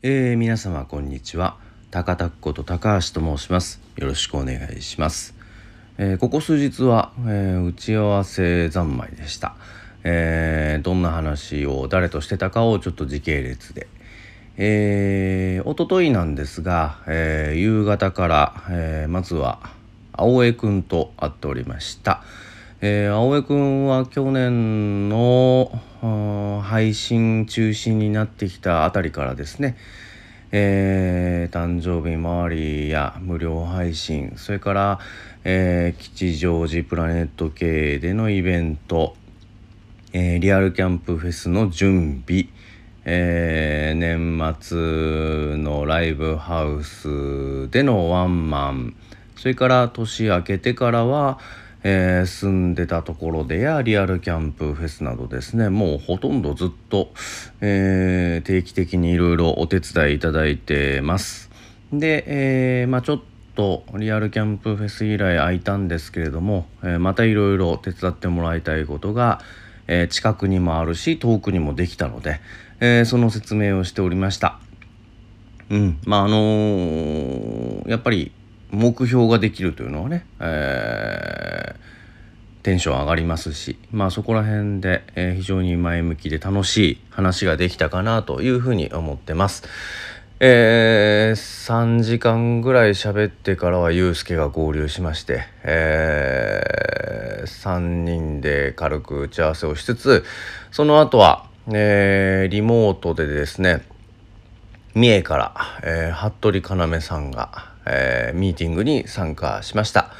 えー、皆様こんにちは。高田こと高橋と申します。よろしくお願いします、えーここ数日は、えー打ち合わせ三昧でした、えーどんな話を誰としてたかをちょっと時系列で。えー、おとといなんですが、えー夕方から、えーまずは青江くんと会っておりました、えー青江くんは去年の配信中止になってきたあたりからですね、えー誕生日周りや無料配信それから、えー吉祥寺プラネット系でのイベント、えーリアルキャンプフェスの準備、えー年末のライブハウスでのワンマンそれから年明けてからは、えー住んでたところでやリアルキャンプフェスなどですねもうほとんどずっと、えー定期的にいろいろお手伝いいただいてます。で、えーまあちょっとリアルキャンプフェス以来空いたんですけれども、えまたいろいろ手伝ってもらいたいことが、え近くにもあるし遠くにもできたので、えその説明をしておりました。うん、まああのやっぱり目標ができるというのはね、えテンション上がりますしまあそこら辺で、えー非常に前向きで楽しい話ができたかなというふうに思ってます。えー、3時間ぐらい喋ってからはゆうすけが合流しまして、えー、3人で軽く打ち合わせをしつつその後は、えーリモートでですね三重から、えー服部要さんが、えーミーティングに参加しました。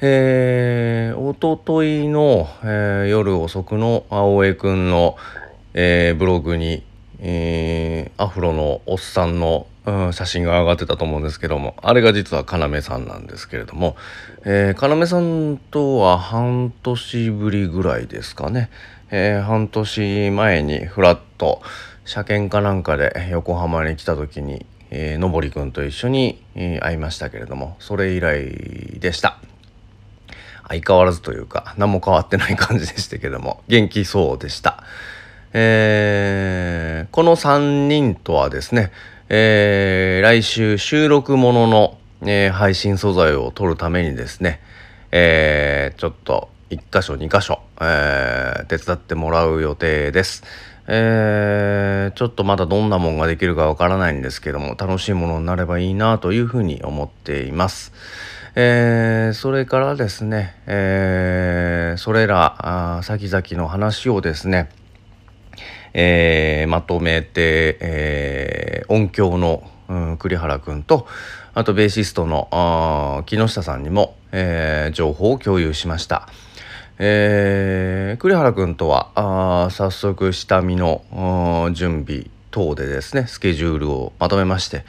えー、おとといの、えー夜遅くの青江くんの、えーブログに、えーアフロのおっさんの、うん写真が上がってたと思うんですけどもあれが実は要さんなんですけれども、えー要さんとは半年ぶりぐらいですかね、えー半年前にフラッと車検かなんかで横浜に来た時に、えーのぼりくんと一緒に、えー会いましたけれどもそれ以来でした。相変わらずというか何も変わってない感じでしたけども 元気そうでした。えーこの3人とはですね、えー来週収録ものの、えー配信素材を撮るためにですね、えーちょっと1箇所2箇所、えー手伝ってもらう予定です。えーちょっとまだどんなもんができるかわからないんですけども楽しいものになればいいなというふうに思っています。えーそれからですね、えーそれらあ先々の話をですね、えーまとめて、えー音響の、うん、栗原くんとあとベーシストのあ木下さんにも、えー情報を共有しました。えー栗原くんとはあ早速下見の準備等でですねスケジュールをまとめまして、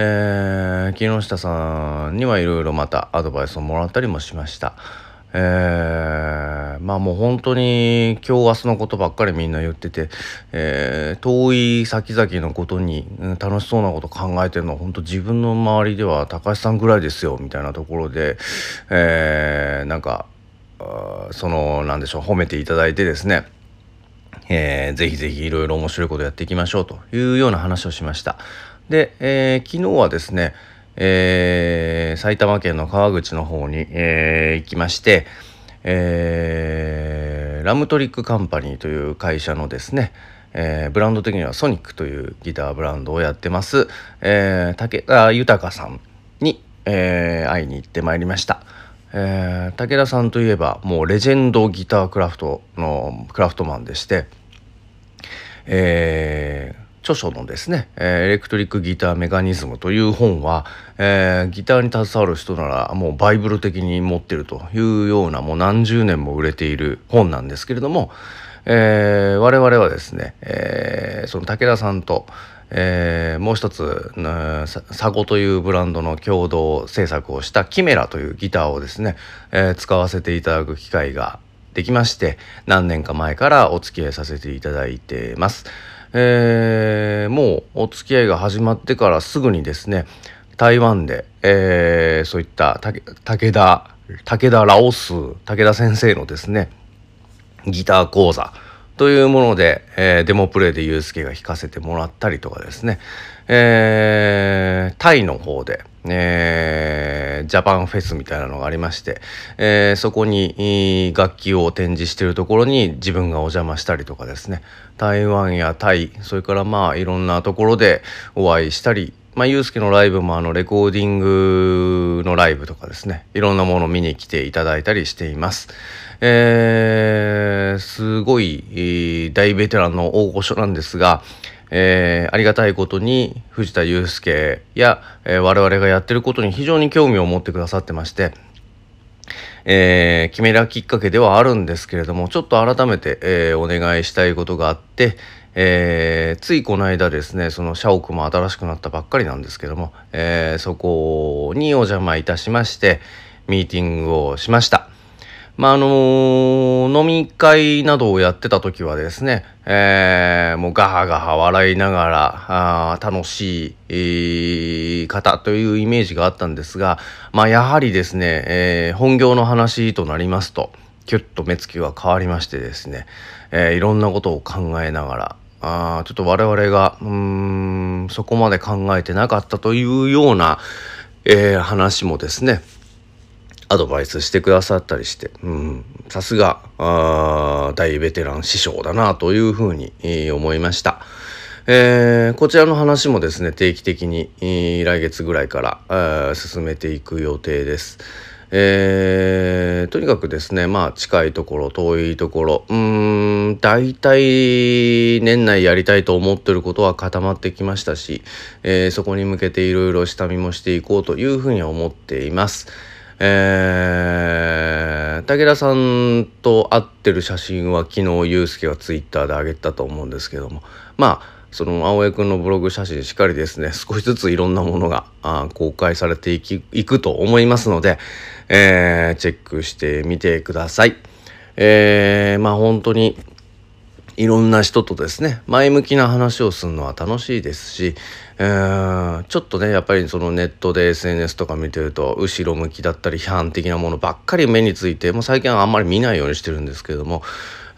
えー木下さんにはいろいろまたアドバイスをもらったりもしました。えーまあもう本当に今日明日のことばっかりみんな言ってて、えー遠い先々のことに楽しそうなこと考えてるのは本当自分の周りでは高橋さんぐらいですよみたいなところで、えーなんかそのなんでしょう褒めていただいてですねえーぜひぜひいろいろ面白いことやっていきましょうというような話をしました。で、えー昨日はですね、えー埼玉県の川口の方に、えー行きまして、えーラムトリックカンパニーという会社のですね、えーブランド的にはソニックというギターブランドをやってます、えー武田豊さんに、えー会いに行ってまいりました。えー武田さんといえばもうレジェンドギタークラフトのクラフトマンでして、えー著書のですね、えーエレクトリックギターメカニズムという本は、えーギターに携わる人ならもうバイブル的に持ってるというようなもう何十年も売れている本なんですけれども、えー我々はですね、えその武田さんと、えーもう一つ、サゴというブランドの共同制作をしたキメラというギターをですね、えー使わせていただく機会ができまして何年か前からお付き合いさせていただいてます。えーもうお付き合いが始まってからすぐにですね台湾で、えーそういったたけ武田武田ラオス武田先生のですねギター講座というもので、えー、デモプレイでユースケが弾かせてもらったりとかですね、えー、タイの方で、えー、ジャパンフェスみたいなのがありまして、えー、そこに楽器を展示しているところに自分がお邪魔したりとかですね台湾やタイそれからまあいろんなところでお会いしたりまあ、ゆうすけのライブもあのレコーディングのライブとかですねいろんなものを見に来ていただいたりしています。えー、すごい大ベテランの大御所なんですが、えー、ありがたいことに藤田祐介や、えー、我々がやってることに非常に興味を持ってくださってまして、えー、決めらきっかけではあるんですけれどもちょっと改めて、えー、お願いしたいことがあって、えー、ついこの間ですねその社屋も新しくなったばっかりなんですけども、え、そこにお邪魔いたしましてミーティングをしました。まあ、あの、飲み会などをやってた時はですね、えー、もうガハガハ笑いながら、あ楽しい、えー、方というイメージがあったんですが、まあ、やはりですね、えー、本業の話となりますと、キュッと目つきは変わりましてですね、えー、いろんなことを考えながら、あちょっと我々が、うん、そこまで考えてなかったというような、えー、話もですね、アドバイスしてくださったりして、うん、さすが大ベテラン師匠だなというふうに、え、思いました。えー、こちらの話もですね定期的に、えー、来月ぐらいから、えー、進めていく予定です。えー、とにかくですねまあ近いところ遠いところうん大体年内やりたいと思ってることは固まってきましたし、えー、そこに向けていろいろ下見もしていこうというふうに思っています。えー、武田さんと会ってる写真は昨日ユうスケがツイッターで上げたと思うんですけどもまあその青江くんのブログ写真しっかりですね少しずついろんなものがあ公開されていきいくと思いますので、えー、チェックしてみてください。えー、まあ本当にいろんな人とですね前向きな話をするのは楽しいですし、えー、ちょっとねやっぱりそのネットで SNS とか見てると後ろ向きだったり批判的なものばっかり目についてもう最近はあんまり見ないようにしてるんですけれども、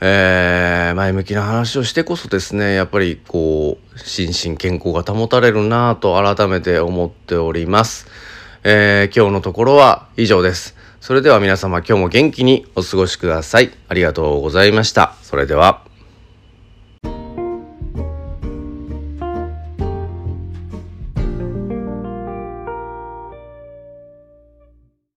えー、前向きな話をしてこそですねやっぱりこう心身健康が保たれるなと改めて思っております。えー、今日のところは以上です。それでは皆様今日も元気にお過ごしください。ありがとうございました。それでは。